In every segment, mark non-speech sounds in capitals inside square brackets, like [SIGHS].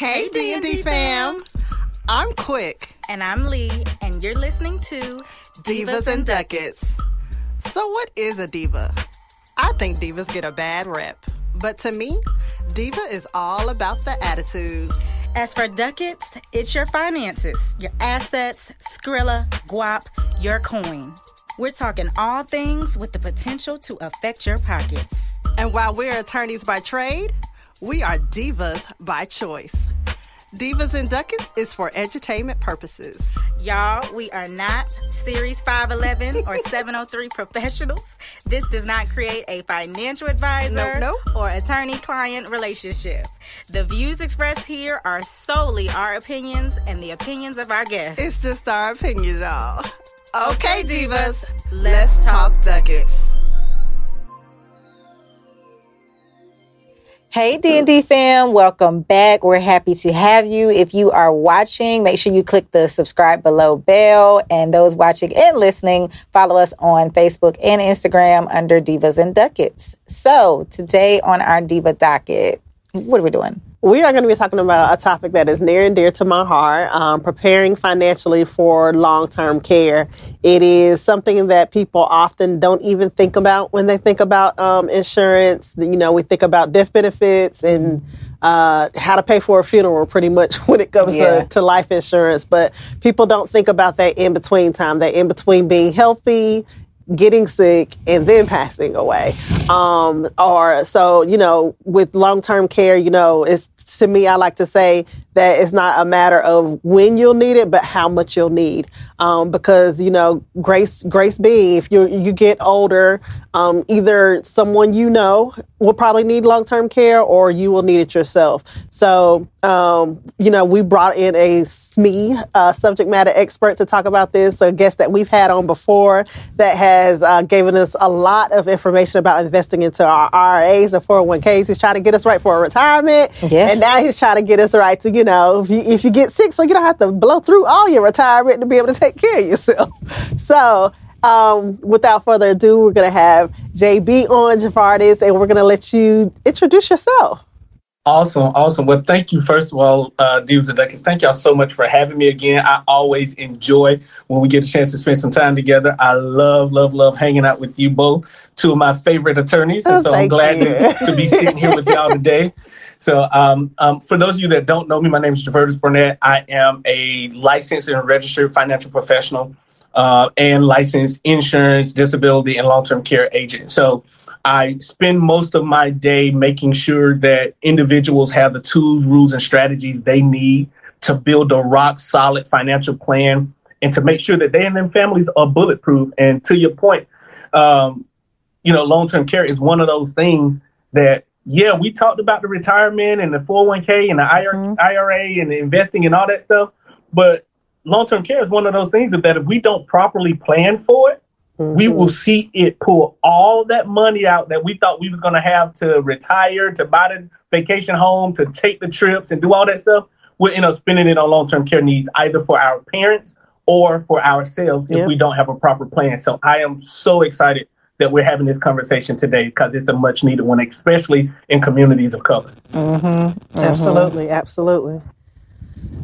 Hey D&D fam. I'm Quick. And I'm Lee, and you're listening to Divas, and Ducats. So what is a diva? I think divas get a bad rep. But to me, diva is all about the attitude. As for ducats, it's your finances, your assets, Skrilla, guap, your coin. We're talking all things with the potential to affect your pockets. And while we're attorneys by trade, we are divas by choice. Divas and Ducats is for entertainment purposes. Y'all, we are not Series 511 or [LAUGHS] 703 professionals. This does not create a financial advisor Nope, nope. or attorney client relationship. The views expressed here are solely our opinions and the opinions of our guests. It's just our opinion, y'all. Okay, divas, let's talk Ducats. Hey D&D fam, welcome back. We're happy to have you. If you are watching, make sure you click the subscribe below bell. And those watching and listening, follow us on Facebook and Instagram under Divas and Ducats. So today on our Diva docket, what are we doing? We are going to be talking about a topic that is near and dear to my heart um, preparing financially for long term care. It is something that people often don't even think about when they think about um, insurance. You know, we think about death benefits and uh, how to pay for a funeral pretty much [LAUGHS] when it comes Yeah. to, to life insurance. But people don't think about that in between time, that in between being healthy, getting sick and then passing away. Um, or so, you know, with long term care, you know, it's to me, I like to say that it's not a matter of when you'll need it, but how much you'll need. Um, because, you know, grace, grace being, if you you get older, um, either someone you know will probably need long term care or you will need it yourself. So, um, you know, we brought in a SME, uh, subject matter expert to talk about this, a guest that we've had on before that has uh, given us a lot of information about investing into our IRAs and 401ks. He's trying to get us right for retirement. Yeah. And now he's trying to get us right to, you know, if you, if you get sick, so you don't have to blow through all your retirement to be able to take care of yourself. [LAUGHS] So, um, without further ado, we're going to have JB on Jevertus and we're going to let you introduce yourself. Awesome, awesome. Well, thank you, first of all, uh, Divas and Ducats. Thank y'all so much for having me again. I always enjoy when we get a chance to spend some time together. I love, love, love hanging out with you both, two of my favorite attorneys. And Oh, so I'm glad to, to be sitting here with y'all today. [LAUGHS] So, um, um, for those of you that don't know me, my name is Jevertus Burnett. I am a licensed and registered financial professional uh, and licensed insurance, disability, and long term care agent. So, I spend most of my day making sure that individuals have the tools, rules, and strategies they need to build a rock solid financial plan and to make sure that they and their families are bulletproof. And to your point, um, you know, long term care is one of those things that, yeah, we talked about the retirement and the 401k and the IR, IRA and the investing and all that stuff. But long term care is one of those things that if we don't properly plan for it, we mm-hmm. will see it pull all that money out that we thought we was going to have to retire, to buy the vacation home, to take the trips and do all that stuff. We'll end up spending it on long-term care needs, either for our parents or for ourselves if we don't have a proper plan. So I am so excited that we're having this conversation today because it's a much needed one, especially in communities of color. Mm-hmm. Mm-hmm. Absolutely, absolutely.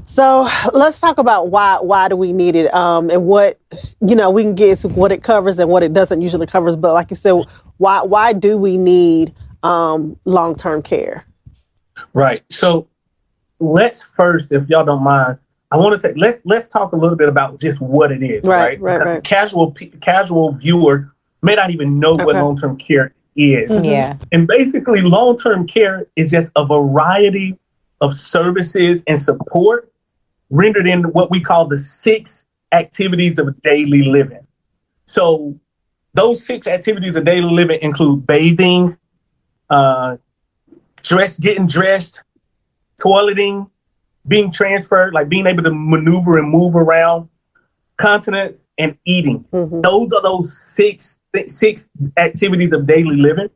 So let's talk about why why do we need it, um, and what you know we can get into what it covers and what it doesn't usually covers. But like you said, why why do we need um, long term care? Right. So let's first, if y'all don't mind, I want to take let's let's talk a little bit about just what it is. Right, Right. right, right. Casual casual viewer may not even know what long term care is. Yeah. And basically, long term care is just a variety of services and support rendered in what we call the six activities of daily living. So, those six activities of daily living include bathing, uh, dress, getting dressed, toileting, being transferred, like being able to maneuver and move around, continence, and eating. Mhm. Those are those six six activities of daily living.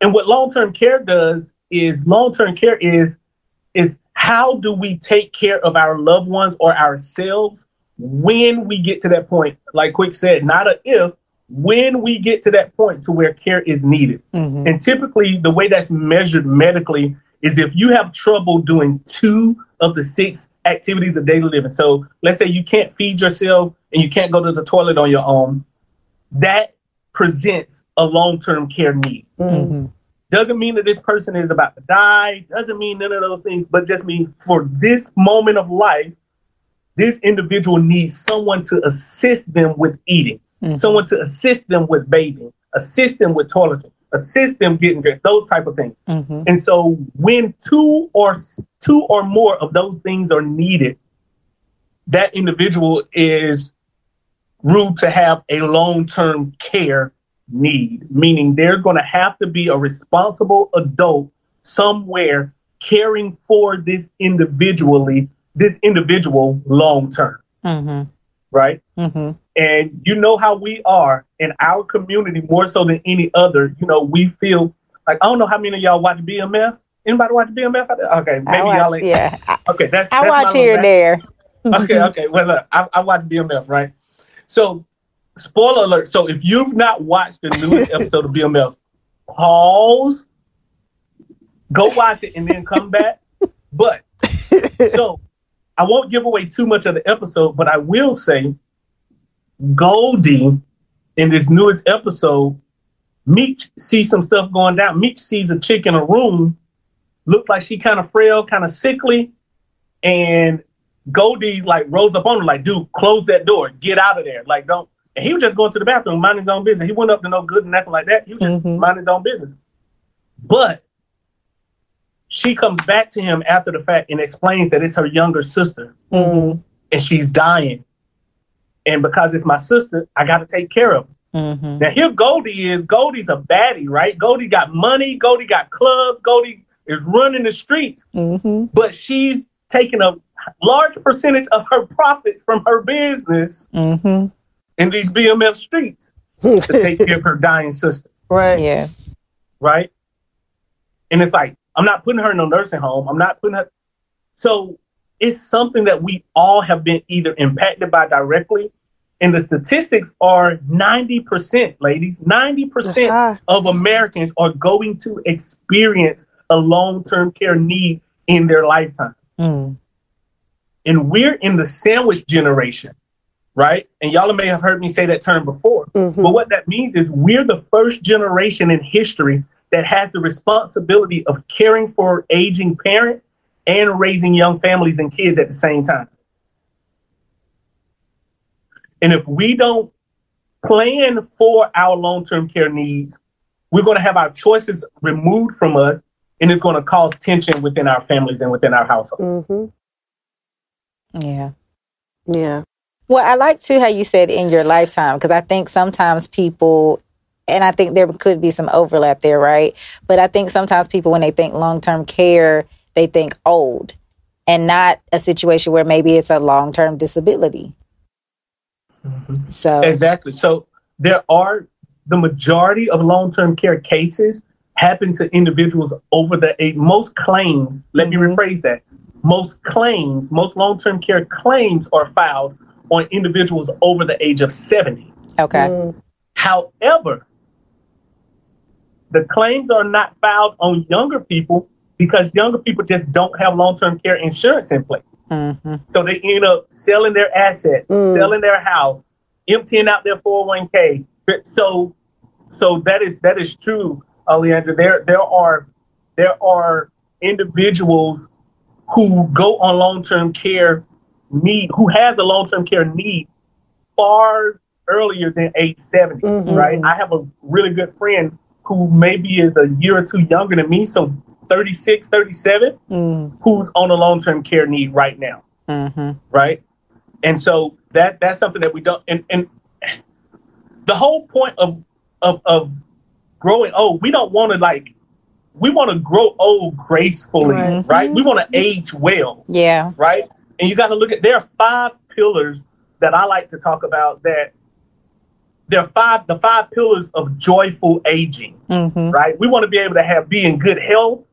And what long-term care does is long-term care is is how do we take care of our loved ones or ourselves when we get to that point, like Quick said, not a if, when we get to that point to where care is needed. Mhm. And typically, the way that's measured medically is if you have trouble doing two of the six activities of daily living. So let's say you can't feed yourself and you can't go to the toilet on your own, that presents a long term care need. Mhm. Doesn't mean that this person is about to die, doesn't mean none of those things, but just means for this moment of life, this individual needs someone to assist them with eating, Mhm. someone to assist them with bathing, assist them with toileting, assist them getting dressed, those type of things. Mhm. And so when two or two or more of those things are needed, that individual is ruled to have a long-term care need, meaning there's going to have to be a responsible adult somewhere caring for this individually, this individual long term, Mhm. right? Mhm. And you know how we are in our community more so than any other. You know, we feel like I don't know how many of y'all watch BMF. Anybody watch BMF? Okay, maybe y'all ain't. yeah, [LAUGHS] Okay, that's I that's watch here and there. okay, [LAUGHS] okay. Well, look, I, I watch BMF, right? So, spoiler alert. So, if you've not watched the newest [LAUGHS] episode of BMF, pause, go watch it, and then come back. But [LAUGHS] so, I won't give away too much of the episode, but I will say, Goldie in this newest episode, Meech sees some stuff going down. Meech sees a chick in a room, look like she kind of frail, kind of sickly, and Goldie like rose up on her, like, dude, close that door, get out of there. Like, don't. And he was just going to the bathroom, minding his own business. He went up to no good and nothing like that. He was just Mhm. minding his own business. But she comes back to him after the fact and explains that it's her younger sister Mhm. and she's dying. And because it's my sister, I got to take care of her. Mhm. Now here Goldie is. Goldie's a baddie, right? Goldie got money. Goldie got clubs. Goldie is running the streets, Mhm. but she's taking a large percentage of her profits from her business Mhm. In these BMF streets to [LAUGHS] take care of her dying sister, right. Yeah. right? And it's like I'm not putting her in a nursing home. I'm not putting her. So it's something that we all have been either impacted by directly, and the statistics are ninety percent, ladies. 90% of Americans are going to experience a long term care need in their lifetime. Mm. And we're in the sandwich generation, right? And y'all may have heard me say that term before. Mhm. But what that means is we're the first generation in history that has the responsibility of caring for aging parents and raising young families and kids at the same time. And if we don't plan for our long term care needs, we're going to have our choices removed from us, and it's going to cause tension within our families and within our households. Mhm. Yeah. Yeah. Well, I like too how you said in your lifetime because I think sometimes people, and I think there could be some overlap there, right? But I think sometimes people, when they think long term care, they think old and not a situation where maybe it's a long term disability. So, Exactly. So there are the majority of long-term care cases happen to individuals over the age. Most claims, let me Mhm. rephrase that. Most claims, most long-term care claims are filed on individuals over the age of 70. okay. Mm. However, the claims are not filed on younger people because younger people just don't have long-term care insurance in place. hmm So they end up selling their assets, Mm. selling their house, emptying out their 401k. So so that is that is true, Leandra. There there are there are individuals who go on long term care need who has a long term care need far earlier than age 70, Mhm. right? I have a really good friend who maybe is a year or two younger than me, so 36, 37, Mm-hmm. who's on a long term care need right now Mm-hmm. right? And so that that's something that we don't. And and the whole point of of of growing old, we don't want to like we want to grow old gracefully, Right. right? We want to age well, Yeah. right? And you got to look at there are five pillars that I like to talk about that there are five the five pillars of joyful aging Mm-hmm. right? We want to be able to have be in good health.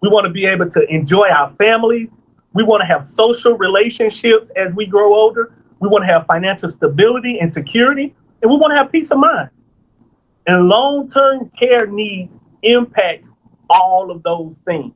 We want to be able to enjoy our families. We want to have social relationships as we grow older. we want to have financial stability and security, and we want to have peace of mind. And long-term care needs impacts all of those things.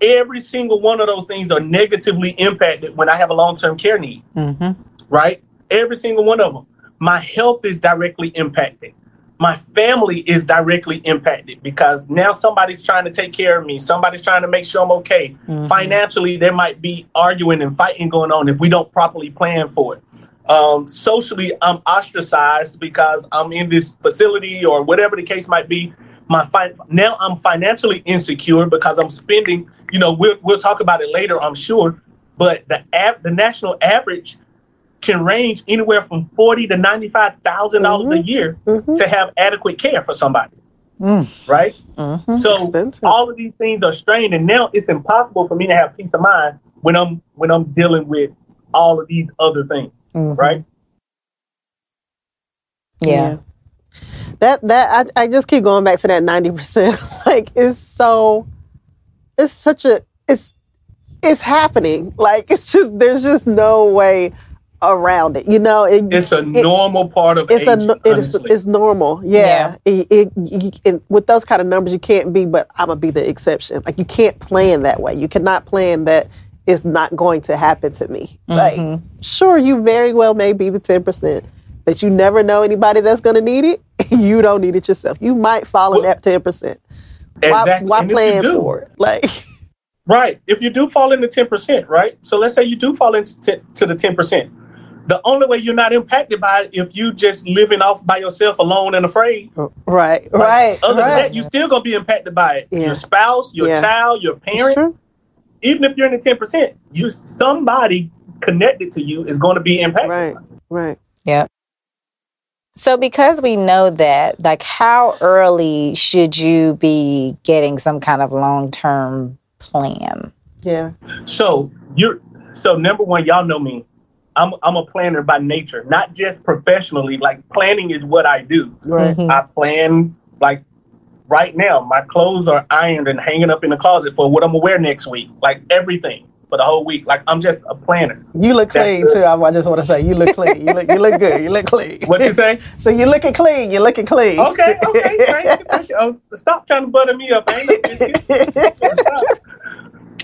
Every single one of those things are negatively impacted when I have a long-term care need. Mm-hmm. Right? Every single one of them. My health is directly impacted my family is directly impacted because now somebody's trying to take care of me. Somebody's trying to make sure I'm okay. Mm-hmm. Financially, there might be arguing and fighting going on if we don't properly plan for it. Um, socially, I'm ostracized because I'm in this facility or whatever the case might be. My fi- now I'm financially insecure because I'm spending. You know, we'll we'll talk about it later, I'm sure. But the av- the national average can range anywhere from forty to ninety five thousand dollars mm-hmm. a year mm-hmm. to have adequate care for somebody. Mm. Right? Mm-hmm. So Expensive. all of these things are strained and now it's impossible for me to have peace of mind when I'm when I'm dealing with all of these other things. Mm-hmm. Right? Yeah. yeah. That that I, I just keep going back to that ninety percent. [LAUGHS] like it's so it's such a it's it's happening. [LAUGHS] Like it's just there's just no way around it. You know, it, it's a normal part of it's aging, a it is it's normal. Yeah, yeah. It, it, it, with those kind of numbers, you can't be. But I'm gonna be the exception. Like you can't plan that way. You cannot plan that it's not going to happen to me. Mm-hmm. Like sure, you very well may be the ten percent that you never know anybody that's gonna need it. [LAUGHS] you don't need it yourself. You might fall well, in that ten percent. Exactly. Why, why plan for it? [LAUGHS] Like. Right. If you do fall into 10%, right? So let's say you do fall into t- to the 10%. The only way you're not impacted by it if you just living off by yourself alone and afraid. Oh, right, right. Other right. than that, you're still gonna be impacted by it. Yeah. Your spouse, your yeah. child, your parent. Even if you're in the ten percent, you somebody connected to you is going to be impacted. Right, right. Yeah. So, because we know that, like, how early should you be getting some kind of long term plan? Yeah. So you're so number one, y'all know me. I'm I'm a planner by nature, not just professionally. Like planning is what I do. Right. Mm-hmm. I plan like right now. My clothes are ironed and hanging up in the closet for what I'm gonna wear next week. Like everything for the whole week. Like I'm just a planner. You look That's clean too. I just want to say you look clean. You look you look good. You look clean. What you say? [LAUGHS] so you're looking clean. You're looking clean. Okay. [LAUGHS] Okay. Thank you. Thank you. Oh, stop trying to butter me up. Ain't no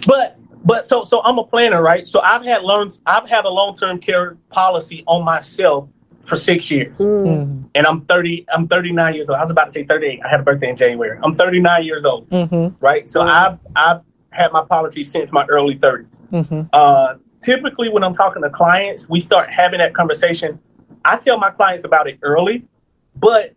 But but so so I'm a planner, right? So I've had learned I've had a long term care policy on myself for six years, mm. and I'm 30. I'm 39 years old. I was about to say 38. I had a birthday in January. I'm 39 years old, mm-hmm. right? So mm. I've I've had my policy since my early 30s. Mm-hmm. Uh, typically, when I'm talking to clients, we start having that conversation. I tell my clients about it early, but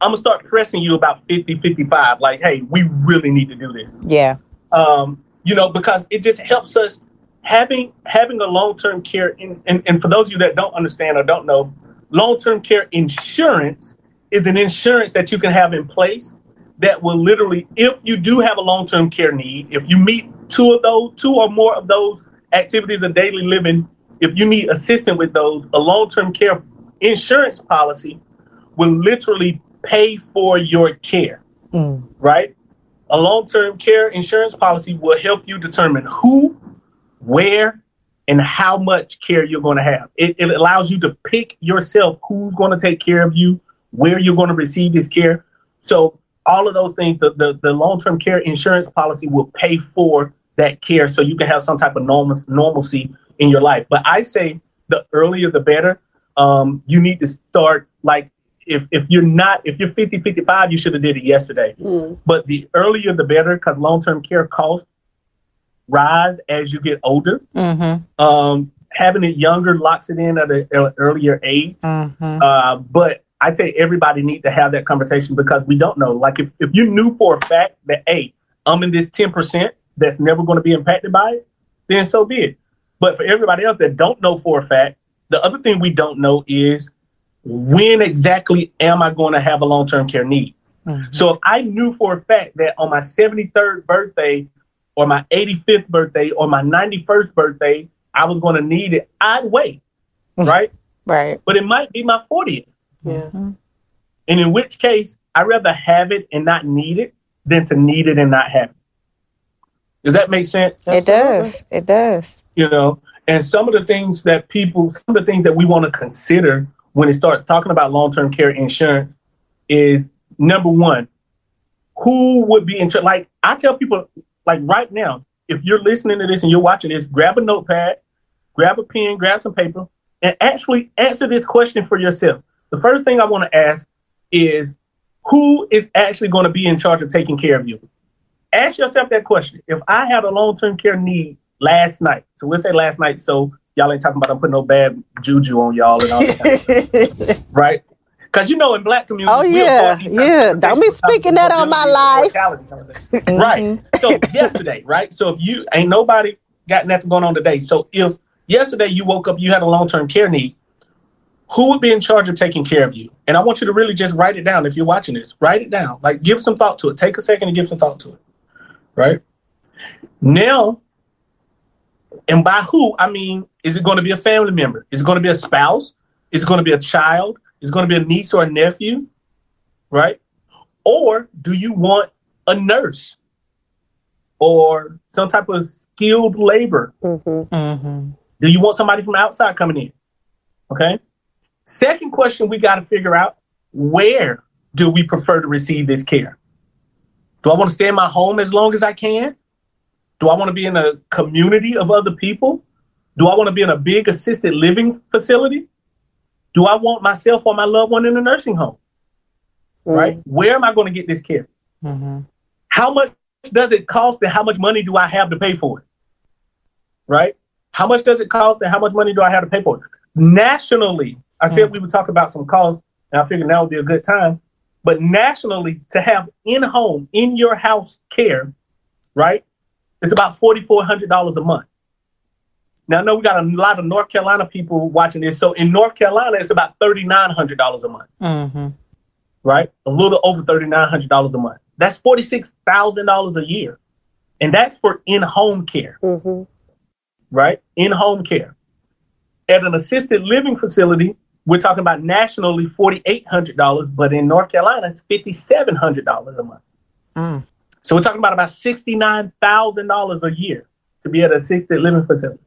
I'm gonna start pressing you about 50, 55. Like, hey, we really need to do this. Yeah. Um, you know, because it just helps us having having a long term care. In, and, and for those of you that don't understand or don't know, long term care insurance is an insurance that you can have in place that will literally, if you do have a long term care need, if you meet two of those, two or more of those activities of daily living, if you need assistance with those, a long term care insurance policy will literally pay for your care. Mm. Right? A long term care insurance policy will help you determine who, where, and how much care you're going to have. It, it allows you to pick yourself who's going to take care of you, where you're going to receive this care. So, all of those things, the, the, the long term care insurance policy will pay for that care so you can have some type of normal, normalcy in your life. But I say the earlier the better. Um, you need to start like if if you're not if you're 50 55 you should have did it yesterday mm. but the earlier the better because long-term care costs rise as you get older mm-hmm. um, having it younger locks it in at an earlier age mm-hmm. uh, but i say everybody need to have that conversation because we don't know like if, if you knew for a fact that hey i'm in this 10% that's never going to be impacted by it then so be it but for everybody else that don't know for a fact the other thing we don't know is when exactly am I going to have a long term care need? Mm-hmm. So if I knew for a fact that on my 73rd birthday or my 85th birthday or my 91st birthday, I was going to need it, I'd wait. Right? right. But it might be my 40th. Yeah. Mm-hmm. And in which case, I'd rather have it and not need it than to need it and not have it. Does that make sense? It does. It does. You know, And some of the things that people, some of the things that we want to consider when it starts talking about long term care insurance is number one, who would be in charge? Like I tell people, like right now, if you're listening to this and you're watching this, grab a notepad, grab a pen, grab some paper, and actually answer this question for yourself. The first thing I want to ask is who is actually going to be in charge of taking care of you? Ask yourself that question. If I had a long term care need last night, so we'll say last night, so y'all ain't talking about I'm putting no bad juju on y'all and all that, [LAUGHS] right? Because you know, in black communities, oh yeah, yeah. Don't be speaking that on my life. right. So yesterday, right? So if you ain't nobody got nothing going on today. So if yesterday you woke up, you had a long term care need, who would be in charge of taking care of you? And I want you to really just write it down. If you're watching this, write it down. Like give some thought to it. Take a second and give some thought to it. Right now, and by who I mean, is it going to be a family member? Is it going to be a spouse? Is it going to be a child? Is it going to be a niece or a nephew, right? Or do you want a nurse or some type of skilled labor? Mm-hmm. Mm-hmm. Do you want somebody from outside coming in? Okay. Second question we got to figure out where do we prefer to receive this care? Do I want to stay in my home as long as I can? Do I want to be in a community of other people? Do I want to be in a big assisted living facility? Do I want myself or my loved one in a nursing home? Right? Where am I going to get this care? Mm-hmm. How much does it cost and how much money do I have to pay for it? Right? How much does it cost and how much money do I have to pay for it? Nationally, I said we would talk about some costs, and I figured now would be a good time. But nationally, to have in home, in your house care, right, it's about $4,400 a month. Now, I know we got a lot of North Carolina people watching this. So in North Carolina, it's about $3,900 a month, Mm-hmm. right? A little over $3,900 a month. That's $46,000 a year. And that's for in home care, Mm-hmm. right? In home care. At an assisted living facility, we're talking about nationally $4,800, but in North Carolina, it's $5,700 a month. Mm. So we're talking about about $69,000 a year to be at an assisted living facility,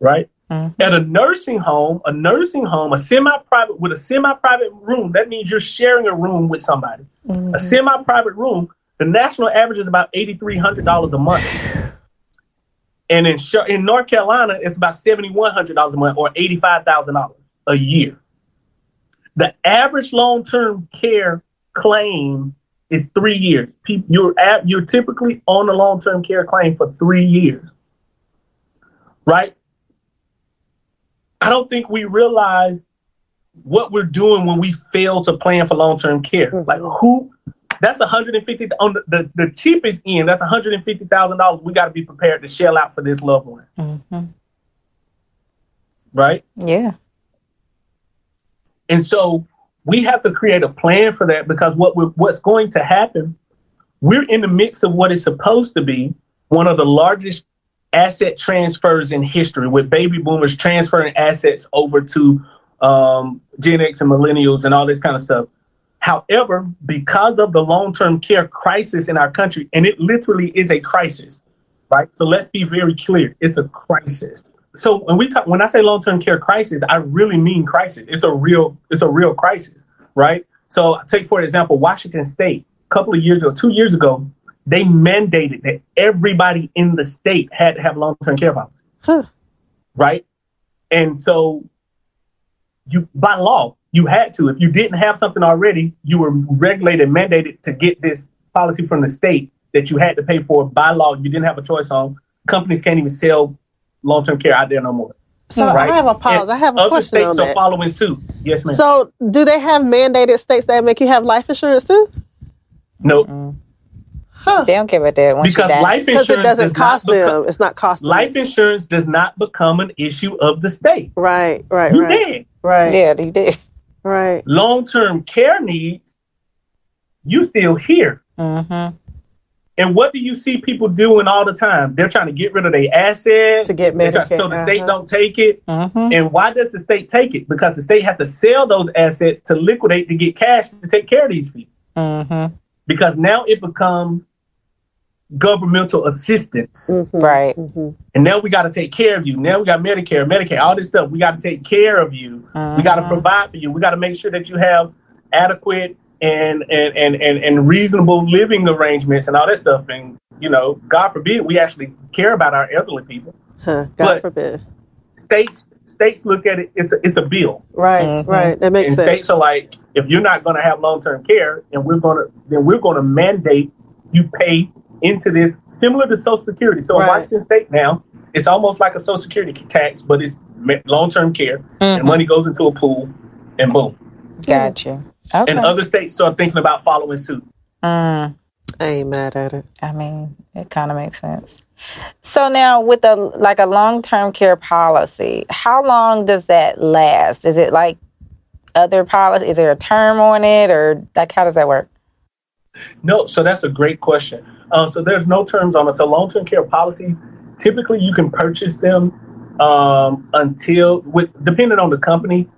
right? Mhm. At a nursing home, a nursing home, a semi-private with a semi-private room, that means you're sharing a room with somebody. Mm-hmm. A semi-private room, the national average is about $8,300 a month. And in in North Carolina, it's about $7,100 a month or $85,000 a year. The average long-term care claim is three years. You're at, you're typically on a long-term care claim for three years, right? I don't think we realize what we're doing when we fail to plan for long-term care. Mhm. Like who? That's 150 on the, the, the cheapest end. That's 150 thousand dollars. We got to be prepared to shell out for this loved one, Mm-hmm. right? Yeah. And so we have to create a plan for that because what what's going to happen, we're in the mix of what is supposed to be one of the largest asset transfers in history, with baby boomers transferring assets over to um, Gen X and millennials and all this kind of stuff. However, because of the long term care crisis in our country, and it literally is a crisis, right? So let's be very clear it's a crisis. So when we talk, when I say long term care crisis, I really mean crisis. It's a real, it's a real crisis, right? So take for example, Washington State. A couple of years ago, two years ago, they mandated that everybody in the state had to have long term care policy, Huh. right? And so you by law you had to. If you didn't have something already, you were regulated, mandated to get this policy from the state that you had to pay for by law. You didn't have a choice on. Companies can't even sell long term care out there no more. So Right. I have a pause. And I have a Other question states on are following suit. Yes, ma'am. So, do they have mandated states that make you have life insurance too? no, Huh. They don't care about that. Once you because die. life Because insurance it doesn't does cost not become, them. It's not costing. life them. insurance does not become an issue of the state. Right. Right. You right. did. Right. Yeah, you did. Right. Long term care needs, you still here. Mm-hmm. And what do you see people doing all the time? They're trying to get rid of their assets To get They're trying- Medicare. so the state uh-huh. don't take it. Mm-hmm. And why does the state take it? Because the state have to sell those assets to liquidate to get cash to take care of these people. Mm-hmm. Because now it becomes governmental assistance. Mhm. Right. Mhm. And now we got to take care of you. Now we got Medicare, Medicaid, all this stuff. We got to take care of you. We got to Mhm. provide for you. We got to make sure that you have adequate and, and and and and reasonable living arrangements and all that stuff. And you know, God forbid we actually care about our elderly people. Huh, God But- forbid. States states look at it. It's a, it's a bill. Right, Mhm. right. That makes and sense. states are like, if you're not going to have long term care, and we're going to, then we're going to mandate you pay into this, similar to Social Security. So in Washington State now, it's almost like a Social Security tax, but it's long term care, and Mhm. money goes into a pool, and boom. Got you. Okay. And other states start thinking about following suit. Mm. I ain't mad at it. I mean, it kind of makes sense. So now, with a like a long term care policy, how long does that last? Is it like other policy? Is there a term on it, or like how does that work? No, so that's a great question. Uh, so there's no terms on it. So long-term care policies, typically you can purchase them um, until, with depending on the company,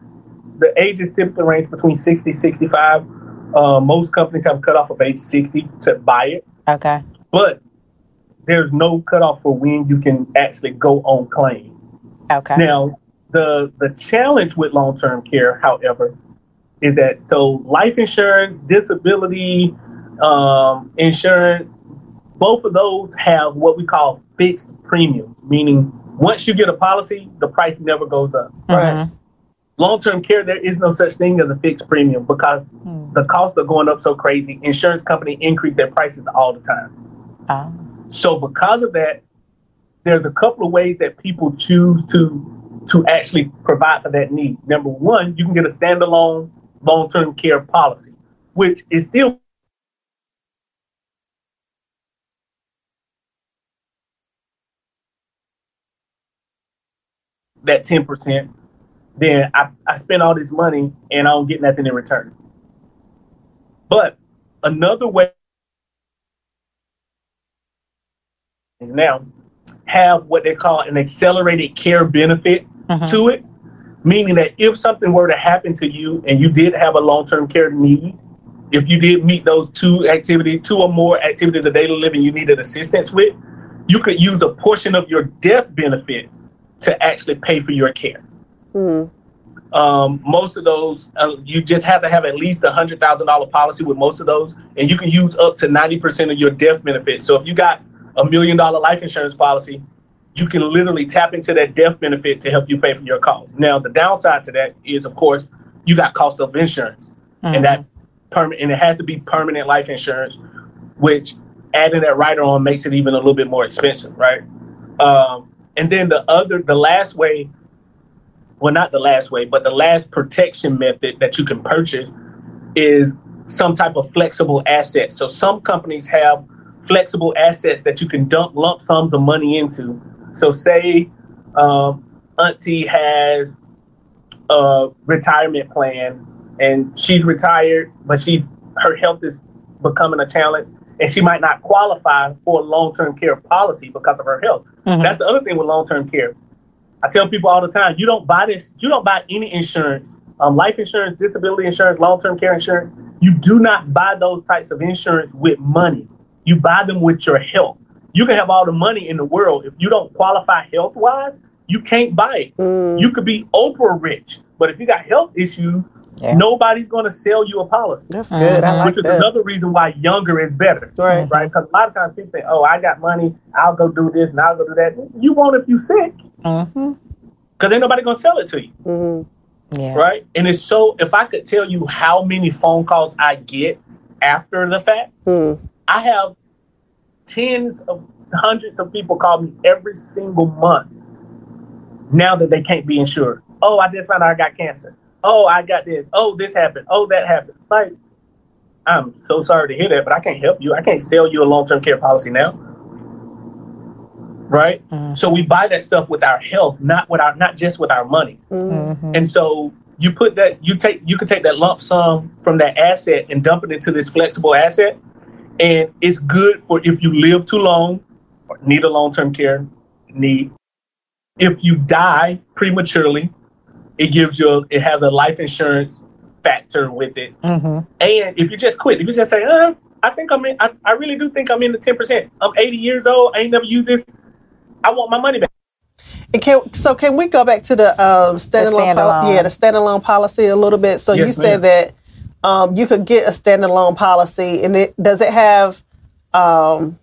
the ages typically range between 60, 65. Uh, most companies have a cutoff of age 60 to buy it, Okay. but there's no cutoff for when you can actually go on claim. Okay. Now, the the challenge with long term care, however, is that so life insurance, disability um, insurance, both of those have what we call fixed premiums, meaning once you get a policy, the price never goes up. Right. Mhm. Long term care, there is no such thing as a fixed premium because Hmm. the costs are going up so crazy. Insurance company increase their prices all the time. Oh. So because of that, there's a couple of ways that people choose to to actually provide for that need. Number one, you can get a standalone long-term care policy, which is still that 10%, then I, I spend all this money and I don't get nothing in return. But another way is now have what they call an accelerated care benefit Mhm. to it, meaning that if something were to happen to you and you did have a long term care need, if you did meet those two activities, two or more activities of daily living you needed assistance with, you could use a portion of your death benefit to actually pay for your care. Hmm. Um, most of those, uh, you just have to have at least a hundred thousand dollar policy with most of those, and you can use up to ninety percent of your death benefit. So if you got a million dollar life insurance policy, you can literally tap into that death benefit to help you pay for your costs. Now, the downside to that is, of course, you got cost of insurance, and that permanent, and it has to be permanent life insurance, which adding that rider on makes it even a little bit more expensive, right? Um, and then the other, the last way well, not the last way, but the last protection method that you can purchase is some type of flexible asset. So some companies have flexible assets that you can dump lump sums of money into. So say um, Auntie has a retirement plan and she's retired, but she's her health is becoming a challenge, and she might not qualify for a long-term care policy because of her health. Mhm. That's the other thing with long-term care. I tell people all the time, you don't buy this, you don't buy any insurance, um, life insurance, disability insurance, long-term care insurance. You do not buy those types of insurance with money. You buy them with your health. You can have all the money in the world. If you don't qualify health-wise, you can't buy it. Hmm. You could be Oprah rich, but if you got health issues, Yeah. nobody's going to sell you a policy. That's good. I Mhm. like which is that. another reason why younger is better Right. right? Because a lot of times people think, "Oh, I got money, I'll go do this and I'll go do that." You won't if you sick, Mhm. because ain't nobody gonna sell it to you, Mm-hmm. Yeah. right? And it's so. If I could tell you how many phone calls I get after the fact, Hmm. I have tens of hundreds of people call me every single month. Now that they can't be insured. Oh, I just found out I got cancer. Oh, I got this. Oh, this happened. Oh, that happened. Like, I'm so sorry to hear that, but I can't help you. I can't sell you a long term care policy now. Right? Mhm. So we buy that stuff with our health, not with our not just with our money. Hmm. Mhm. And so you put that you take you can take that lump sum from that asset and dump it into this flexible asset, and it's good for if you live too long, or need a long term care need. If you die prematurely, it gives you a, it has a life insurance factor with it. Mhm. And if you just quit, if you just say, uh, I think I'm in. I, I really do think I'm in the ten percent. I'm 80 years old. I ain't never used this. I want my money back. And can, so can we go back to the um, standalone, poli- standalone. yeah, the standalone policy a little bit? So you Yes, said ma'am. that um, you could get a standalone policy, and it does it have, um,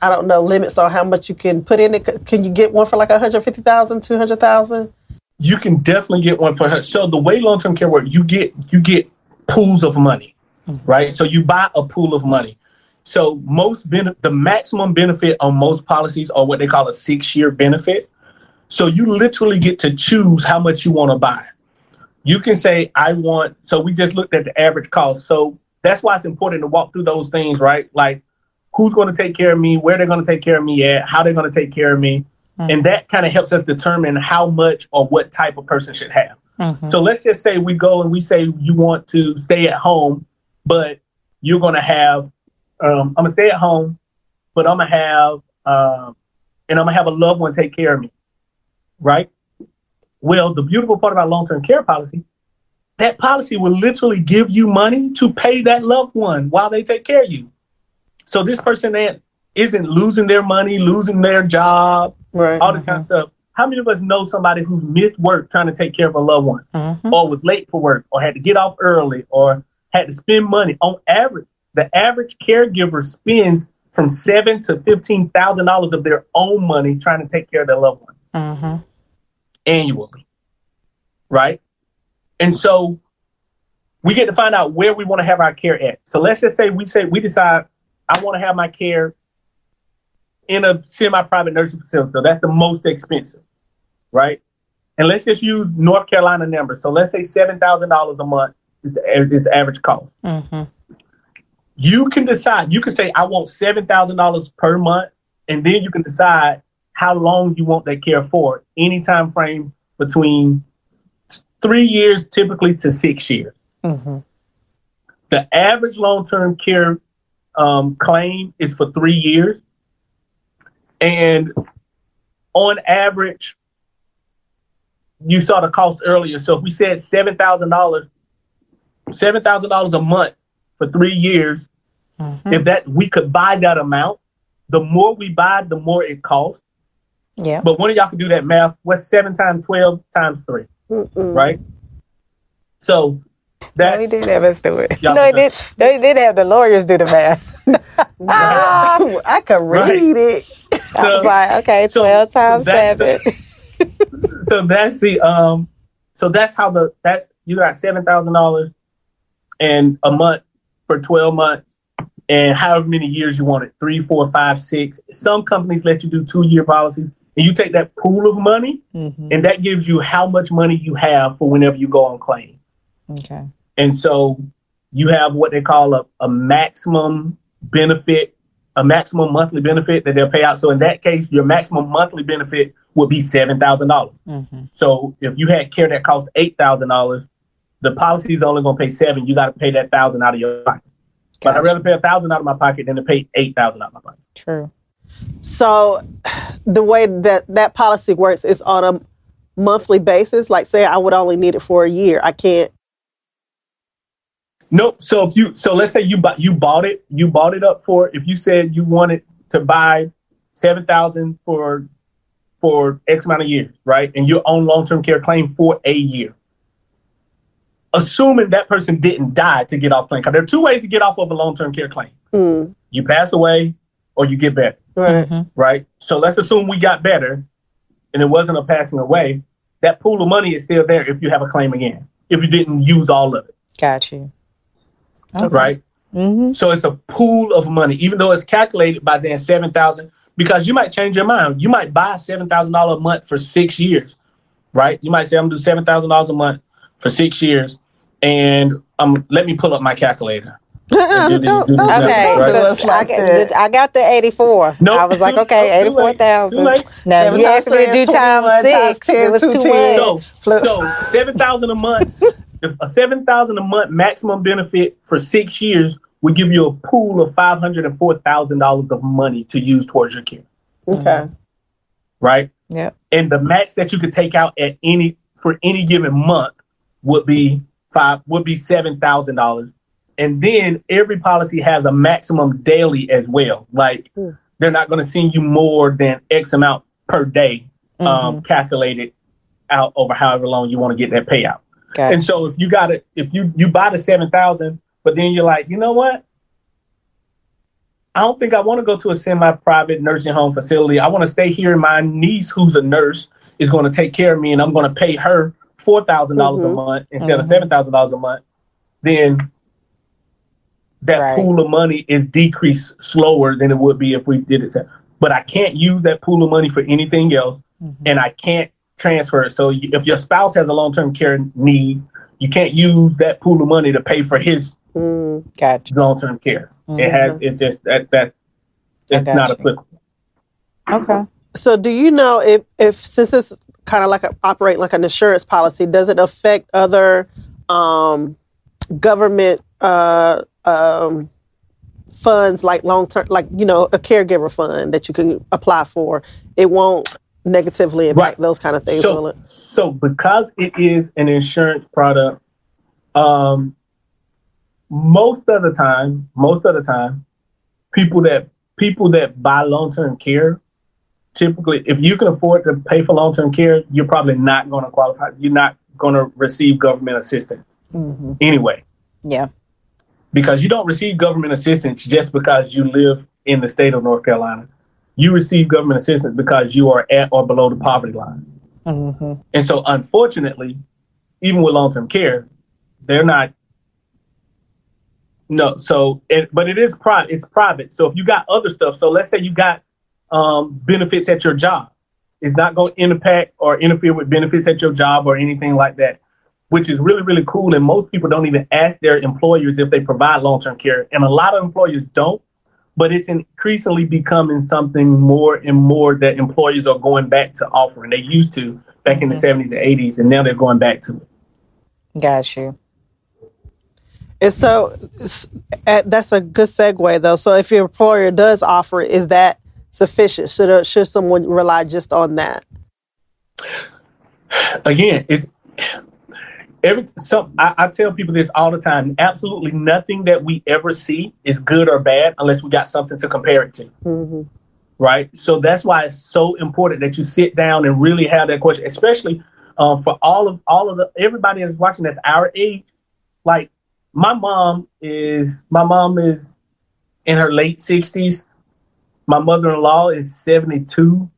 I don't know, limits on how much you can put in it? Can you get one for like 150,000, 200,000? you can definitely get one for her. So the way long term care works, you get you get pools of money, right? So you buy a pool of money. So most ben- the maximum benefit on most policies are what they call a six year benefit. So you literally get to choose how much you want to buy. You can say I want. So we just looked at the average cost. So that's why it's important to walk through those things, right? Like who's going to take care of me, where they're going to take care of me at, how they're going to take care of me. Mm-hmm. And that kind of helps us determine how much or what type of person should have. Mm-hmm. So let's just say we go and we say you want to stay at home, but you're going to have, um, I'm going to stay at home, but I'm going to have, um, and I'm going to have a loved one take care of me. Right? Well, the beautiful part about long term care policy, that policy will literally give you money to pay that loved one while they take care of you. So this person that isn't losing their money, losing their job, Right. all this kind of stuff. How many of us know somebody who's missed work trying to take care of a loved one, or was late for work, or had to get off early, or had to spend money? On average, the average caregiver spends from seven to fifteen thousand dollars of their own money trying to take care of their loved one mm-hmm. annually, right? And so we get to find out where we want to have our care at. So let's just say we say we decide I want to have my care in a semi-private nursing facility. So that's the most expensive, right? And let's just use North Carolina numbers. So let's say seven thousand dollars a month is the is the average cost. Mm-hmm. You can decide. You can say I want seven thousand dollars per month, and then you can decide how long you want that care for. Any time frame between three years, typically to six years. The average long-term care um, claim is for three years, and on average, you saw the cost earlier. So if we said seven thousand dollars, seven thousand dollars a month for three years, if that we could buy that amount, the more we buy, the more it costs. Yeah. But one of y'all can do that math. What's seven times twelve times three? Right. So that No, he did have us do it. No, he did. just- No, he did have the lawyers do the math. [LAUGHS] [LAUGHS] I could Right. read it. I was like, okay, so- twelve so times that's seven. the- so that's the um so that's how the that's you got seven thousand dollars and a month for twelve months and however many years you want it three four five six some companies let you do two year policies and you take that pool of money Mhm. and that gives you how much money you have for whenever you go on claim Okay. and so you have what they call a, a maximum benefit, a maximum monthly benefit that they'll pay out. So in that case, your maximum monthly benefit would be seven thousand dollars. Mhm. So if you had care that cost eight thousand dollars, the policy is only going to pay seven. You got to pay that thousand out of your pocket. But I'd rather pay a thousand out of my pocket than to pay eight thousand out of my pocket. True. So the way that that policy works is on a monthly basis. Like say I would only need it for a year. I can't. Nope. So if you so let's say you bought you bought it, you bought it up for if you said you wanted to buy seven thousand for for X amount of years, right? And you're on long term care claim for a year. Assuming that person didn't die to get off claim. Because there are two ways to get off of a long term care claim. Mm, You pass away or you get better, right. Mhm. right? So let's assume we got better and it wasn't a passing away. That pool of money is still there if you have a claim again, if you didn't use all of it, Got you. Okay. right? Mm-hmm. So it's a pool of money, even though it's calculated by then seven thousand. Because you might change your mind. You might buy seven thousand dollars a month for six years, right? You might say I'm gonna do seven thousand dollars a month for six years, and um, let me pull up my calculator. don't, do don't, don't, do the- Okay, Right. so like I, got, I got the 84. Nope, I was like, [LAUGHS] okay, too late, 84,000. too. No, Seven you asked me to do is times 21 times six. 10, it was too 210. much. So, so seven thousand a month, if a seven thousand a month maximum benefit for six years would give you a pool of five hundred and four thousand dollars of money to use towards your care, Okay. right? Yep. and the max that you could take out at any for any given month would be five would be seven thousand dollars and then every policy has a maximum daily as well. Like Hmm. they're not going to send you more than X amount per day, um, calculated out over however long you want to get that payout. Gotcha. And so if you got it, if you you buy the seven thousand, but then you're like, you know what? I don't think I want to go to a semi-private nursing home facility. I want to stay here. My niece, who's a nurse, is going to take care of me, and I'm going to pay her four dollars a Mhm. month instead of Mhm. seven thousand dollars a month. Then that Right. pool of money is decreased slower than it would be if we did it. But I can't use that pool of money for anything else, and I can't transfer it. So if your spouse has a long-term care need, you can't use that pool of money to pay for his Mm. Gotcha. long-term care. It has it just that that I not you. applicable. Okay. So, do you know if, if since it's kind of like a, operate like an insurance policy, does it affect other um, government uh, um, funds like long term, like you know, a caregiver fund that you can apply for? It won't negatively impact Right. those kind of things, will So it? so because it is an insurance product, um, most of the time, most of the time, people that people that buy long-term care typically if you can afford to pay for long-term care you're probably not going to qualify you're not going to receive government assistance hmm anyway Yeah. because you don't receive government assistance just because you live in the state of North Carolina. You receive government assistance because you are at or below the poverty line. hmm And so, unfortunately, even with long term care, they're not. No, so it, but it is private. It's private. So if you got other stuff, so let's say you got um, benefits at your job, it's not going to impact or interfere with benefits at your job or anything like that, which is really really cool. And most people don't even ask their employers if they provide long term care, and a lot of employers don't. But it's increasingly becoming something more and more that employers are going back to offering. They used to back in the 70s and 80s, and now they're going back to it. Got you. And so uh, that's a good segue, though. So if your employer does offer is that sufficient? Should uh, should someone rely just on that? Again, it every so I, I tell people this all the time. Absolutely nothing that we ever see is good or bad unless we got something to compare it to. hmm right? So that's why it's so important that you sit down and really have that question, especially um, for all of all of the everybody that's watching that's our age. Like my mom is my mom is in her late sixties. My mother in law is seventy two.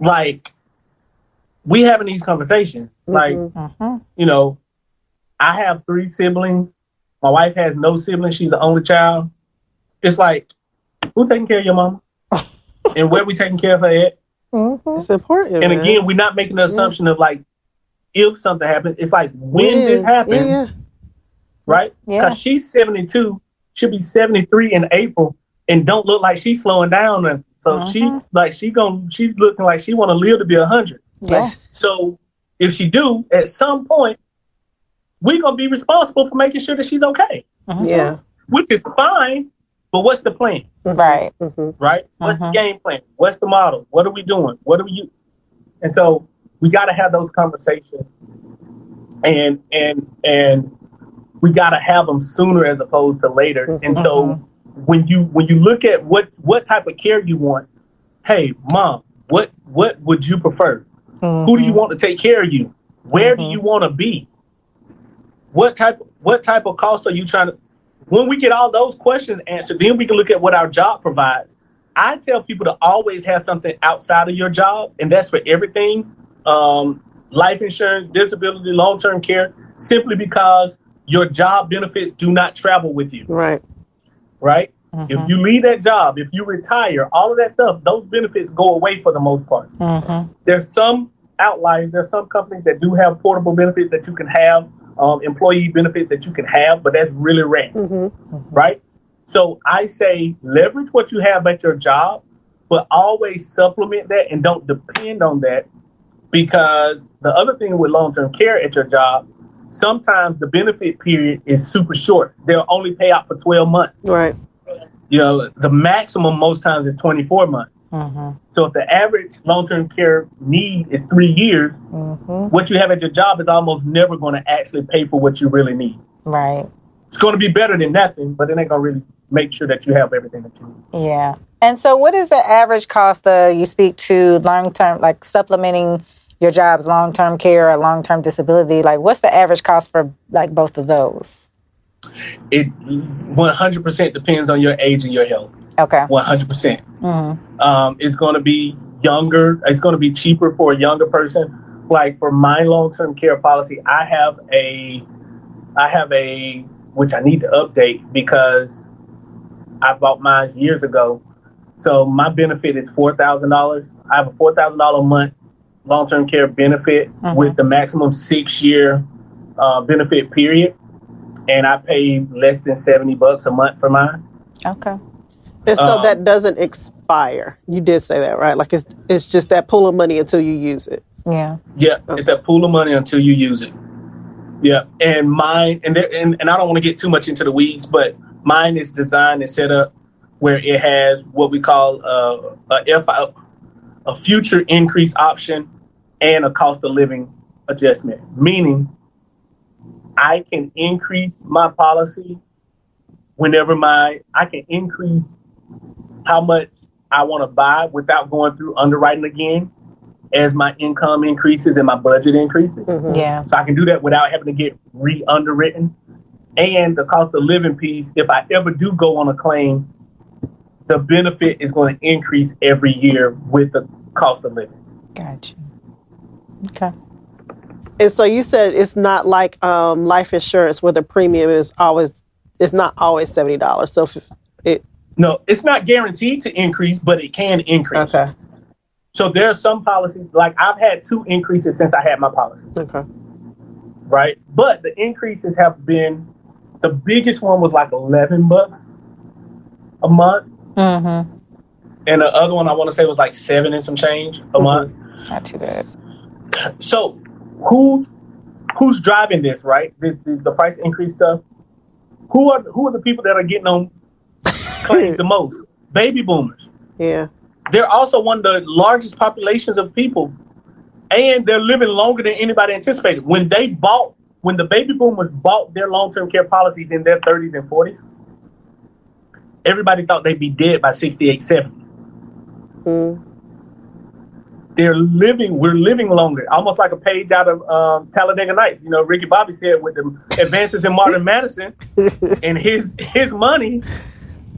Like we having these conversations. Like Mhm. hmm you know, I have three siblings. My wife has no siblings. She's the only child. It's like, who taking care of your mama? [LAUGHS] and where we taking care of her at? hmm It's important. And man. again, we're not making the assumption of like, if something happens, it's like when this happens, yeah. right? Yeah. Because she's 72, she'll be 73 in April, and don't look like she's slowing down. And so she Mhm. like she going she's looking like she want to live to be a hundred. Yeah. So if she do, at some point, we're gonna be responsible for making sure that she's okay, Mhm. yeah. which is fine. But what's the plan, Right. hmm right? What's the game plan? What's the model? What are we doing? What are we? And so we got to have those conversations, and and and we got to have them sooner as opposed to later. And so when you when you look at what what type of care you want, hey, mom, what what would you prefer? Who do you want to take care of you? Where do Mhm. you want to be? What type what type of cost are you trying to when we get all those questions answered, then we can look at what our job provides. I tell people to always have something outside of your job, and that's for everything. Um, life insurance, disability, long-term care, simply because your job benefits do not travel with you, Right. Right? Mhm. If you leave that job, if you retire, all of that stuff, those benefits go away for the most part Mhm. there's some outliers. There's some companies that do have portable benefits that you can have, um, employee benefits that you can have, but that's really rare, hmm right? So I say leverage what you have at your job, but always supplement that and don't depend on that because the other thing with long-term care at your job, sometimes the benefit period is super short. They'll only pay out for 12 months. Right. You know, the maximum most times is 24 months. Mhm. So if the average long-term care need is three years, Mhm. what you have at your job is almost never going to actually pay for what you really need. Right. It's going to be better than nothing, but it ain't going to really make sure that you have everything that you need. Yeah. And so, what is the average cost of you speak to long term, like supplementing your job's long term care or long term disability? Like, what's the average cost for like both of those? It 100% depends on your age and your health. Okay. 100%. percent Um, it's going to be younger. It's going to be cheaper for a younger person. Like for my long-term care policy, I have a, I have a, which I need to update because I bought mine years ago. So my benefit is four thousand dollars. I have a four thousand dollar a month long-term care benefit Mhm. with the maximum six-year uh, benefit period, and I pay less than seventy bucks a month for mine. Okay. And so Um, that doesn't expire. You did say that, right? Like it's it's just that pool of money until you use it. Yeah. Yeah, it's that pool of money until you use it. Yeah, and mine, and there, and, and I don't want to get too much into the weeds, but mine is designed and set up where it has what we call uh, a FI, a future increase option, and a cost of living adjustment. Meaning, I can increase my policy whenever my I can increase how much I want to buy without going through underwriting again as my income increases and my budget increases. Mhm. Yeah. So I can do that without having to get re underwritten. And the cost of living piece, if I ever do go on a claim, the benefit is going to increase every year with the cost of living. Gotcha. Okay. And so you said it's not like um, life insurance where the premium is always it's not always seventy dollars. So if it No, it's not guaranteed to increase, but it can increase. okay So there are some policies, like I've had two increases since I had my policy. okay right? But the increases have been the biggest one was like eleven bucks a month, Mm-hmm. and the other one I want to say was like seven and some change a Mhm. month. Not too bad. So who's who's driving this, right? This, this, the price increase stuff. Who are who are the people that are getting on claims the [LAUGHS] most? Baby boomers. yeah They're also one of the largest populations of people, and they're living longer than anybody anticipated. When they bought, when the baby boomers bought their long-term care policies in their 30s and 40s, everybody thought they'd be dead by 68, 70. mm, They're living, we're living longer, almost like a page out of um, Talladega Nights. You know, Ricky Bobby said with the advances in modern medicine [LAUGHS] and his his money,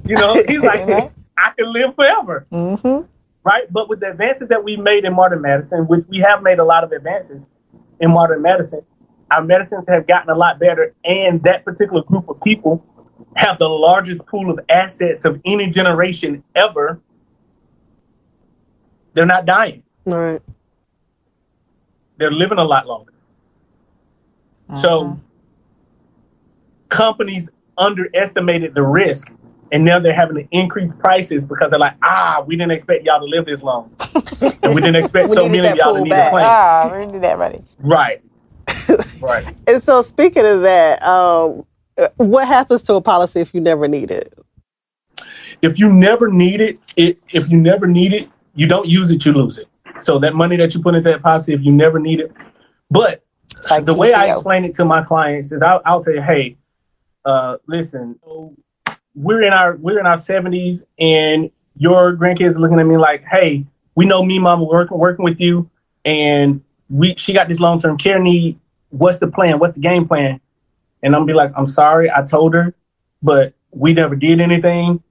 you know, he's like, I can live forever. Mm-hmm. right? But with the advances that we've made in modern medicine, which we have made a lot of advances in modern medicine, our medicines have gotten a lot better, and that particular group of people have the largest pool of assets of any generation ever. They're not dying; all right they're living a lot longer. So, companies underestimated the risk, and now they're having to increase prices because they're like, ah, we didn't expect y'all to live this long, [LAUGHS] and we didn't expect We so many of y'all to need back. a claim. Ah, we need that money. Right. [LAUGHS] right. and so speaking of that um, uh, what happens to a policy if you never need it If you never need it, it if you never need it, you don't use it, you lose it. So that money that you put into that policy, if you never need it, but like the way I explain it to my clients is I'll, I'll tell you, hey, uh, listen, we're in our we're in our seventies, and your grandkids are looking at me like, hey, we know me, mama, working working with you, and we she got this long term care need. What's the plan? What's the game plan? And I'm be like, I'm sorry, I told her, but we never did anything,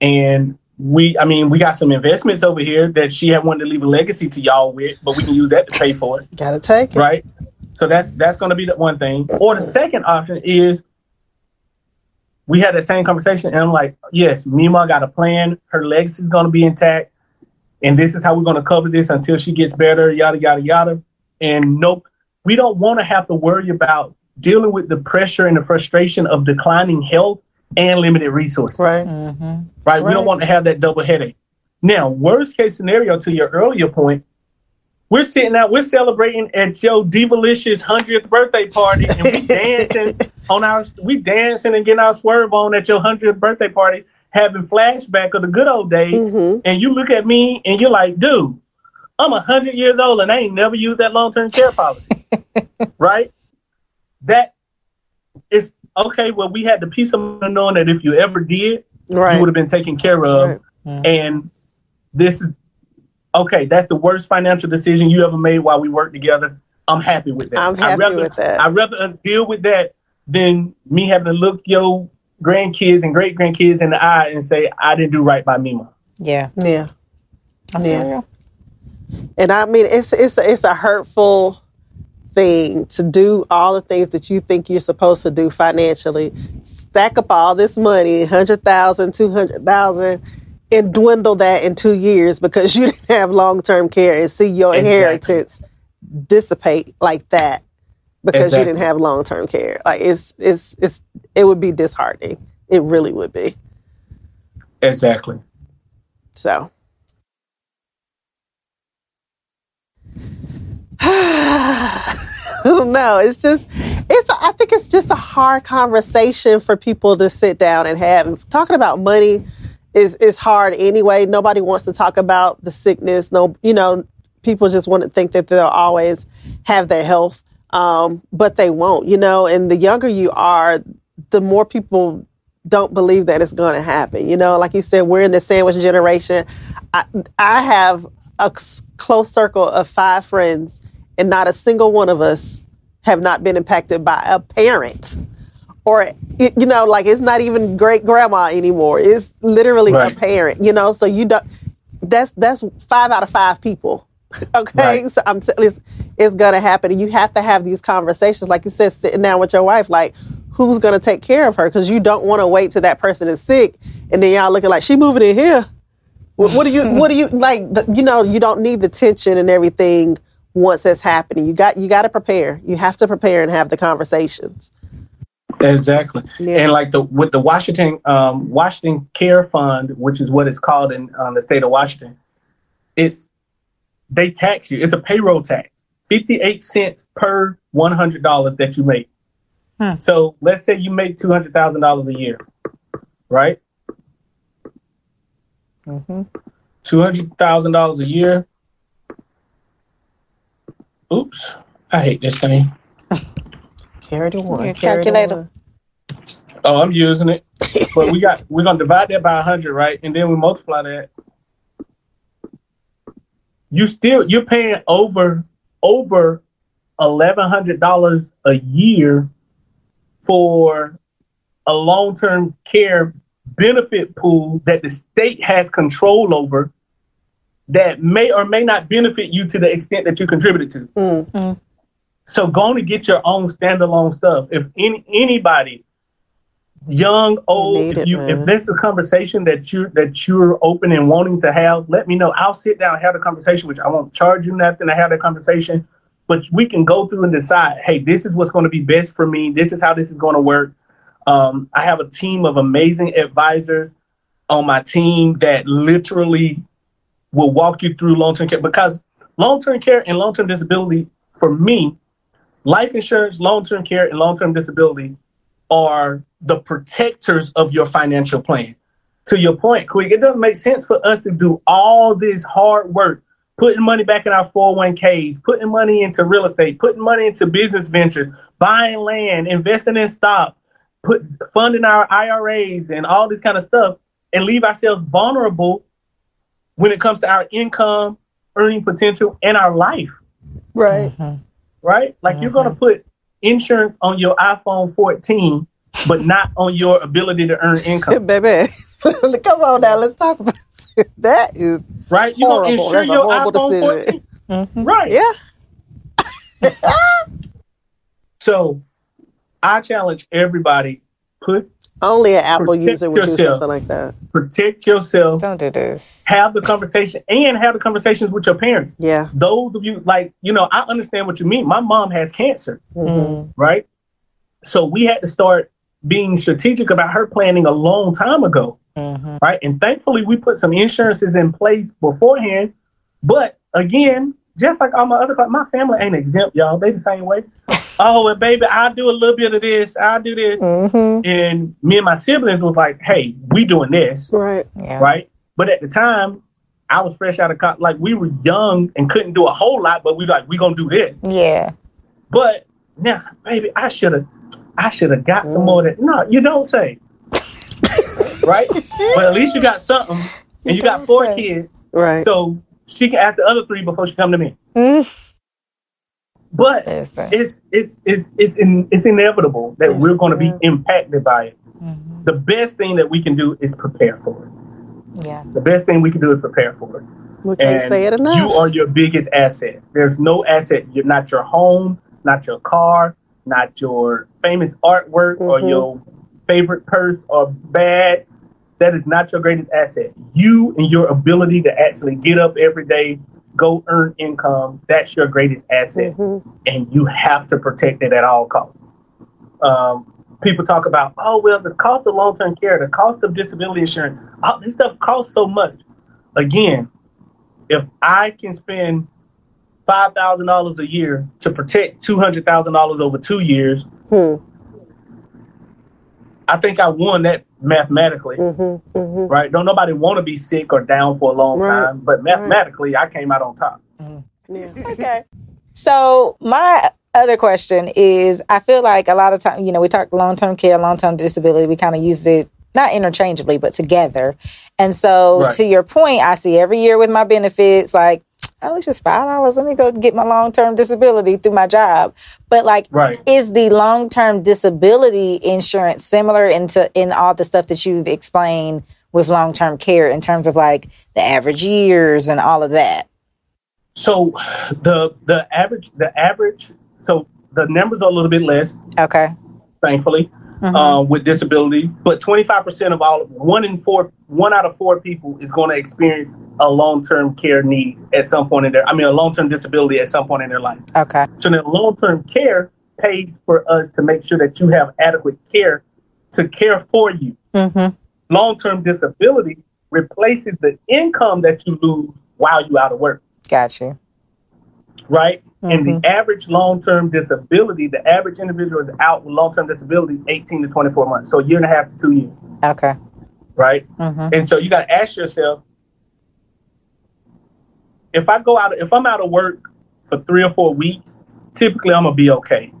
and we, I mean, we got some investments over here that she had wanted to leave a legacy to y'all with, but we can use that to pay for it gotta take it right? So that's that's going to be the one thing. Or the second option is we had that same conversation, and I'm like, yes, Mima got a plan. Her legacy is going to be intact, and this is how we're going to cover this until she gets better. Yada yada yada. And nope, we don't want to have to worry about dealing with the pressure and the frustration of declining health and limited resources right Mm-hmm. right? We don't want to have that double headache. Now, worst case scenario, to your earlier point, we're sitting out, we're celebrating at your Divalicious hundredth birthday party, and we [LAUGHS] dancing on our, we dancing and getting our swerve on at your hundredth birthday party, having flashback of the good old days. hmm And you look at me and you're like, dude, I'm a hundred years old and I ain't never used that long term care policy, [LAUGHS] right? That is okay, well, we had the peace of mind knowing that if you ever did, Right. you would have been taken care of. Right. And this is okay. That's the worst financial decision you ever made while we worked together. I'm happy with that. I'm I'd happy rather, with that. I'd rather us deal with that than me having to look your grandkids and great grandkids in the eye and say I didn't do right by Mima. Yeah. Yeah. That's Yeah. real. And I mean, it's it's it's a hurtful thing to do all the things that you think you're supposed to do financially. Stack up all this money, hundred thousand, two hundred thousand, and dwindle that in two years because [LAUGHS] you didn't have long term care and see your Exactly. inheritance dissipate like that because Exactly. you didn't have long term care. Like it's it's it's it would be disheartening. It really would be. Exactly. So. [SIGHS] no, it's just it's I think it's just a hard conversation for people to sit down and have. Talking about money is is hard anyway. Nobody wants to talk about the sickness. No, you know, people just want to think that they'll always have their health. Um, but they won't, you know, and the younger you are, the more people don't believe that it's going to happen. You know, like you said, we're in the sandwich generation. I, I have a close circle of five friends, and not a single one of us have not been impacted by a parent. Or, you know, like it's not even great grandma anymore. It's literally Right. a parent, you know, so you don't, that's, that's five out of five people. [LAUGHS] Okay. Right. So I'm, t- it's, it's going to happen. And you have to have these conversations, like you said, sitting down with your wife, like, who's going to take care of her? Because you don't want to wait till that person is sick and then y'all looking like she moving in here. What, what do you? What do you like? The, you know, you don't need the tension and everything once it's happening. You got you got to prepare. You have to prepare and have the conversations. Exactly. Yeah. And like the with the Washington um, Washington Care Fund, which is what it's called in um, the state of Washington, it's they tax you. It's a payroll tax, fifty eight cents per one hundred dollars that you make. Hmm. So let's say you make two hundred thousand dollars a year, right? Mm-hmm. Two hundred thousand dollars a year. Oops, I hate this thing. [LAUGHS] Carry the one. Your carry calculator. Oh, I'm using it. but we got we're gonna divide that by hundred, right? And then we multiply that. You still you're paying over over eleven hundred dollars a year for a long term care benefit pool that the state has control over that may or may not benefit you to the extent that you contributed to. Mm. So go on and get your own standalone stuff. If any anybody, young, old, need if it, you man. if there's a conversation that you that you're open and wanting to have, let me know. I'll sit down and have the conversation, which I won't charge you nothing to have the conversation. But we can go through and decide, hey, this is what's going to be best for me. This is how this is going to work. Um, I have a team of amazing advisors on my team that literally will walk you through long-term care because long-term care and long-term disability for me life insurance long-term care and long-term disability are the protectors of your financial plan to your point quick it doesn't make sense for us to do all this hard work putting money back in our 401ks putting money into real estate putting money into business ventures buying land investing in stocks put funding our iras and all this kind of stuff and leave ourselves vulnerable when it comes to our income, earning potential, and our life, Right. Mm-hmm. right? Like you're going to mm-hmm. put insurance on your iPhone 14, but not on your ability to earn [LAUGHS] income, Baby, [LAUGHS] come on now. Let's talk about it. [LAUGHS] that. Is right? You're going to Horrible. insure That's your horrible iPhone decision. 14, right? yeah. [LAUGHS] So I challenge everybody put Only an Apple Protect user would do something like that. protect yourself, Don't do this. have the conversation, and have the conversations with your parents. Yeah. Those of you like, you know, I understand what you mean. My mom has cancer. Mhm. right? So we had to start being strategic about her planning a long time ago, Mhm. right? And thankfully, we put some insurances in place beforehand. But again, just like all my other, cli- my family ain't exempt, y'all. They the same way. [LAUGHS] oh, and baby, I'll do a little bit of this. I'll do this. Mhm. And me and my siblings was like, hey, we doing this, Right. Yeah. right? But at the time, I was fresh out of college. Like we were young and couldn't do a whole lot, but we like we gonna do this. Yeah. But now, baby, I should have. I should have got some more. That no, you don't say, right? [LAUGHS] but at least you got something, and you got four kids, Right. so she can ask the other three before she come to me. Mm. [LAUGHS] But it's it's it's it's in, it's inevitable that Yes, we're going to be impacted by it. Mhm. The best thing that we can do is prepare for it. Yeah. The best thing we can do is prepare for it. we can't And say it enough. You are your biggest asset. There's no asset. You're not your home, not your car, not your famous artwork or Mhm. your favorite purse or bag. That is not your greatest asset. You and your ability to actually get up every day, go earn income, that's your greatest asset. Mhm. And you have to protect it at all costs. Um, people talk about, oh, well, the cost of long term care, the cost of disability insurance, all this stuff costs so much. Again, if I can spend five thousand dollars a year to protect two hundred thousand dollars over two years, Hmm. I think I won that mathematically. Mhm. Mhm. Right? Don't nobody want to be sick or down for a long Right. time, but mathematically, I came out on top. Yeah. [LAUGHS] Okay. So my other question is I feel like a lot of time, you know, we talk long term care, long term disability, we kind of use it not interchangeably, but together. And so Right. to your point, I see every year with my benefits, like, oh, it's just five dollars. Let me go get my long term disability through my job. But like Right. is the long term disability insurance similar into in all the stuff that you've explained with long term care in terms of like the average years and all of that? So the the average the average so the numbers are a little bit less, Okay. thankfully, Mhm. um, with disability. But twenty five percent of all one in four one out of four people is going to experience a long term care need at some point in their I mean a long term disability at some point in their life. okay. So then long term care pays for us to make sure that you have adequate care to care for you. Mm-hmm. Long term disability replaces the income that you lose while you're out of work. Got you. Right? And Mhm. the average long term disability, the average individual is out with long term disability 18 to 24 months. So a year and a half to two years, Okay. right? Mm-hmm. And so you got to ask yourself if I go out, if I'm out of work for three or four weeks, typically I'm going to be okay.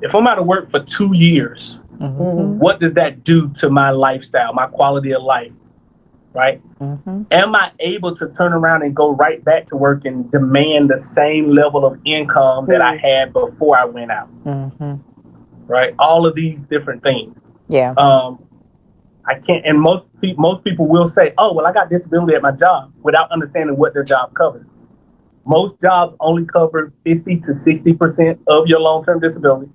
If I'm out of work for two years, Mm-hmm. what does that do to my lifestyle, my quality of life, right? Mm-hmm. am I able to turn around and go right back to work and demand the same level of income that I had before I went out? Mm-hmm. Right? All of these different things. Yeah. Um, I can't, and most pe- most people will say, "Oh, well, I got disability at my job," without understanding what their job covers. Most jobs only cover fifty to sixty percent of your long term disability,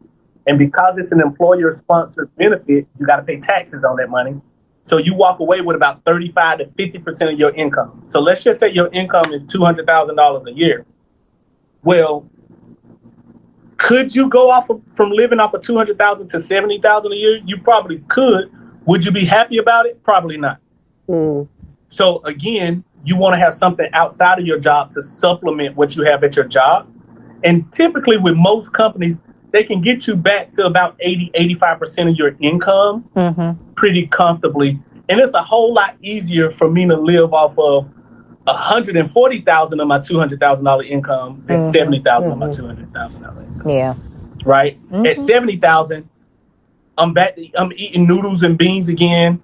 and because it's an employer sponsored benefit, you got to pay taxes on that money. So you walk away with about 35 to 50% of your income. So let's just say your income is $200,000 a year. Well, could you go off of, from living off of 200,000 to 70,000 a year? You probably could. Would you be happy about it? Probably not. Mm. So again, you want to have something outside of your job to supplement what you have at your job. And typically with most companies, they can get you back to about 80, 85% of your income Mm-hmm. pretty comfortably. And it's a whole lot easier for me to live off of hundred and forty thousand of my two hundred thousand dollar income than Mhm. seventy thousand of my two hundred thousand dollar income. Yeah. Right? At seventy thousand, I'm back I'm eating noodles and beans again.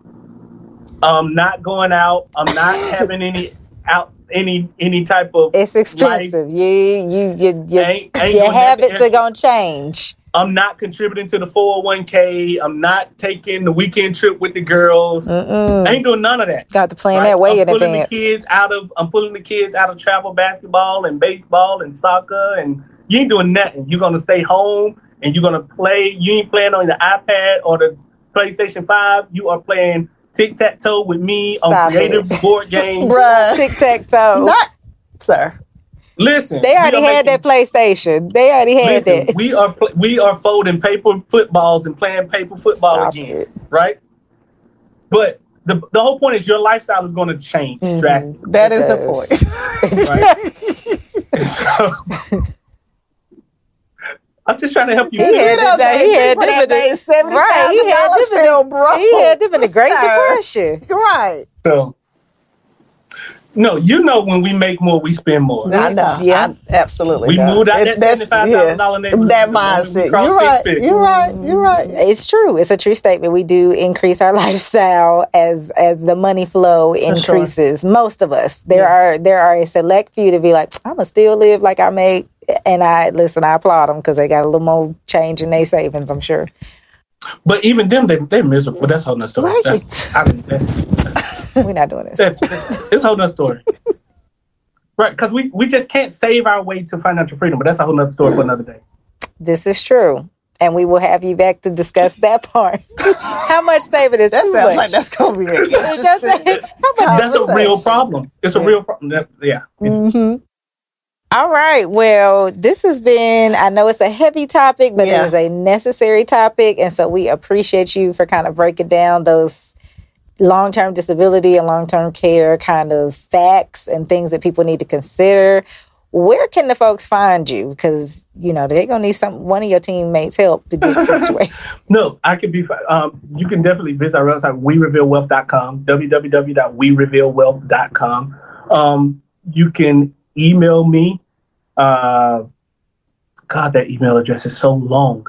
I'm not going out. I'm not [LAUGHS] having any out any any type of It's expensive. You you you, you Ain't- ain't your habits are gonna change. I'm not contributing to the 401k. I'm not taking the weekend trip with the girls. I Mm-mm. ain't doing none of that. Got to plan Right? that way I'm in pulling advance. the kids out of I'm pulling the kids out of travel basketball and baseball and soccer and you ain't doing nothing. You're gonna stay home and you're gonna play. You ain't playing on the iPad or the PlayStation Five. You are playing tic tac toe with me Stop on creative it. board [LAUGHS] games. Bruh. Tic tac toe. Not, sir. Listen, They already had making- that PlayStation. They already had Listen, that. we are pl- we are folding paper footballs and playing paper football Stop again, it. right? But the the whole point is your lifestyle is going to change Mhm. drastically. That It is the point. [LAUGHS] Right? [LAUGHS] I'm just trying to help you. He had it to- he had People that different- made seventy Right, he had dollars different- feel broke. he had them in the Great Depression. Right. So No, you know when we make more, we spend more. I know. Yeah. I absolutely. We know. moved out that that's- $75,000 neighborhood. That The moment mindset. You're right. six. You're right. You're right. It's true. It's a true statement. We do increase our [LAUGHS] lifestyle as as the money flow increases. Most of us. There are there are a select few to be like, I'm gonna still live like I made. And I listen. I applaud them because they got a little more change in their savings. I'm sure. But even them, they they're miserable. But that's a whole nother story. Right. That's, I mean, that's [LAUGHS] We're not doing this. that's it's, it's a whole nother story. Right, because we, we just can't save our way to financial freedom, but that's a whole nother story for another day. This is true. And we will have you back to discuss that part. [LAUGHS] How much saving is That too sounds much? like that's gonna be an Did y'all how much That's a real Conversation. problem. It's a real problem. That- Yeah. hmm All right. Well, this has been, I know it's a heavy topic, but Yeah. it is a necessary topic. And so we appreciate you for kind of breaking down those long term disability and long term care kind of facts and things that people need to consider. Where can the folks find you? Because, you know, they're going to need some, one of your teammates help to get [LAUGHS] situated. No, I can be. Um, you can definitely visit our website, werevealwealth.com, www.werevealwealth.com. Um, you can email me. Uh, God, that email address is so long.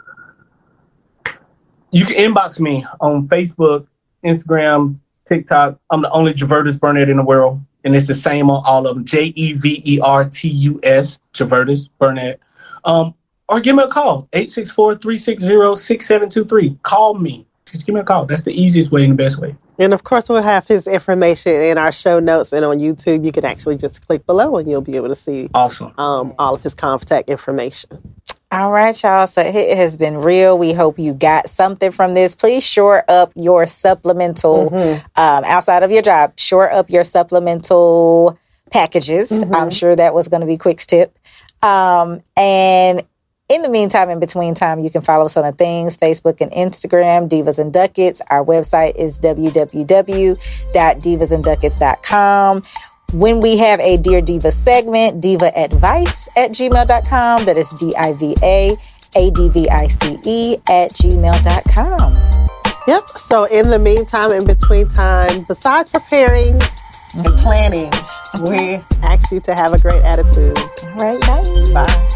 You can inbox me on Facebook, Instagram, TikTok. I'm the only Jevertus Burnett in the world, and it's the same on all of them. J E V E R T U S, Jevertus Burnett. Um, or give me a call 864-360-6723 call me just give me a call that's the easiest way and the best way And of course, we'll have his information in our show notes and on YouTube. You can actually just click below and you'll be able to see awesome um, all of his contact information. All right, y'all. So it has been real. We hope you got something from this. Please shore up your supplemental um, outside of your job. Shore up your supplemental packages. I'm sure that was going to be Quick's tip. Um, and in the meantime, in between time, you can follow us on the things Facebook and Instagram, Divas and Ducats. Our website is www.divasandducats.com. When we have a Dear Diva segment, diva advice at gmail.com. That is D I V A A D V I C E at gmail.com. Yep. So in the meantime, in between time, besides preparing and mm-hmm. planning, we ask you to have a great attitude. All right, bye. Bye.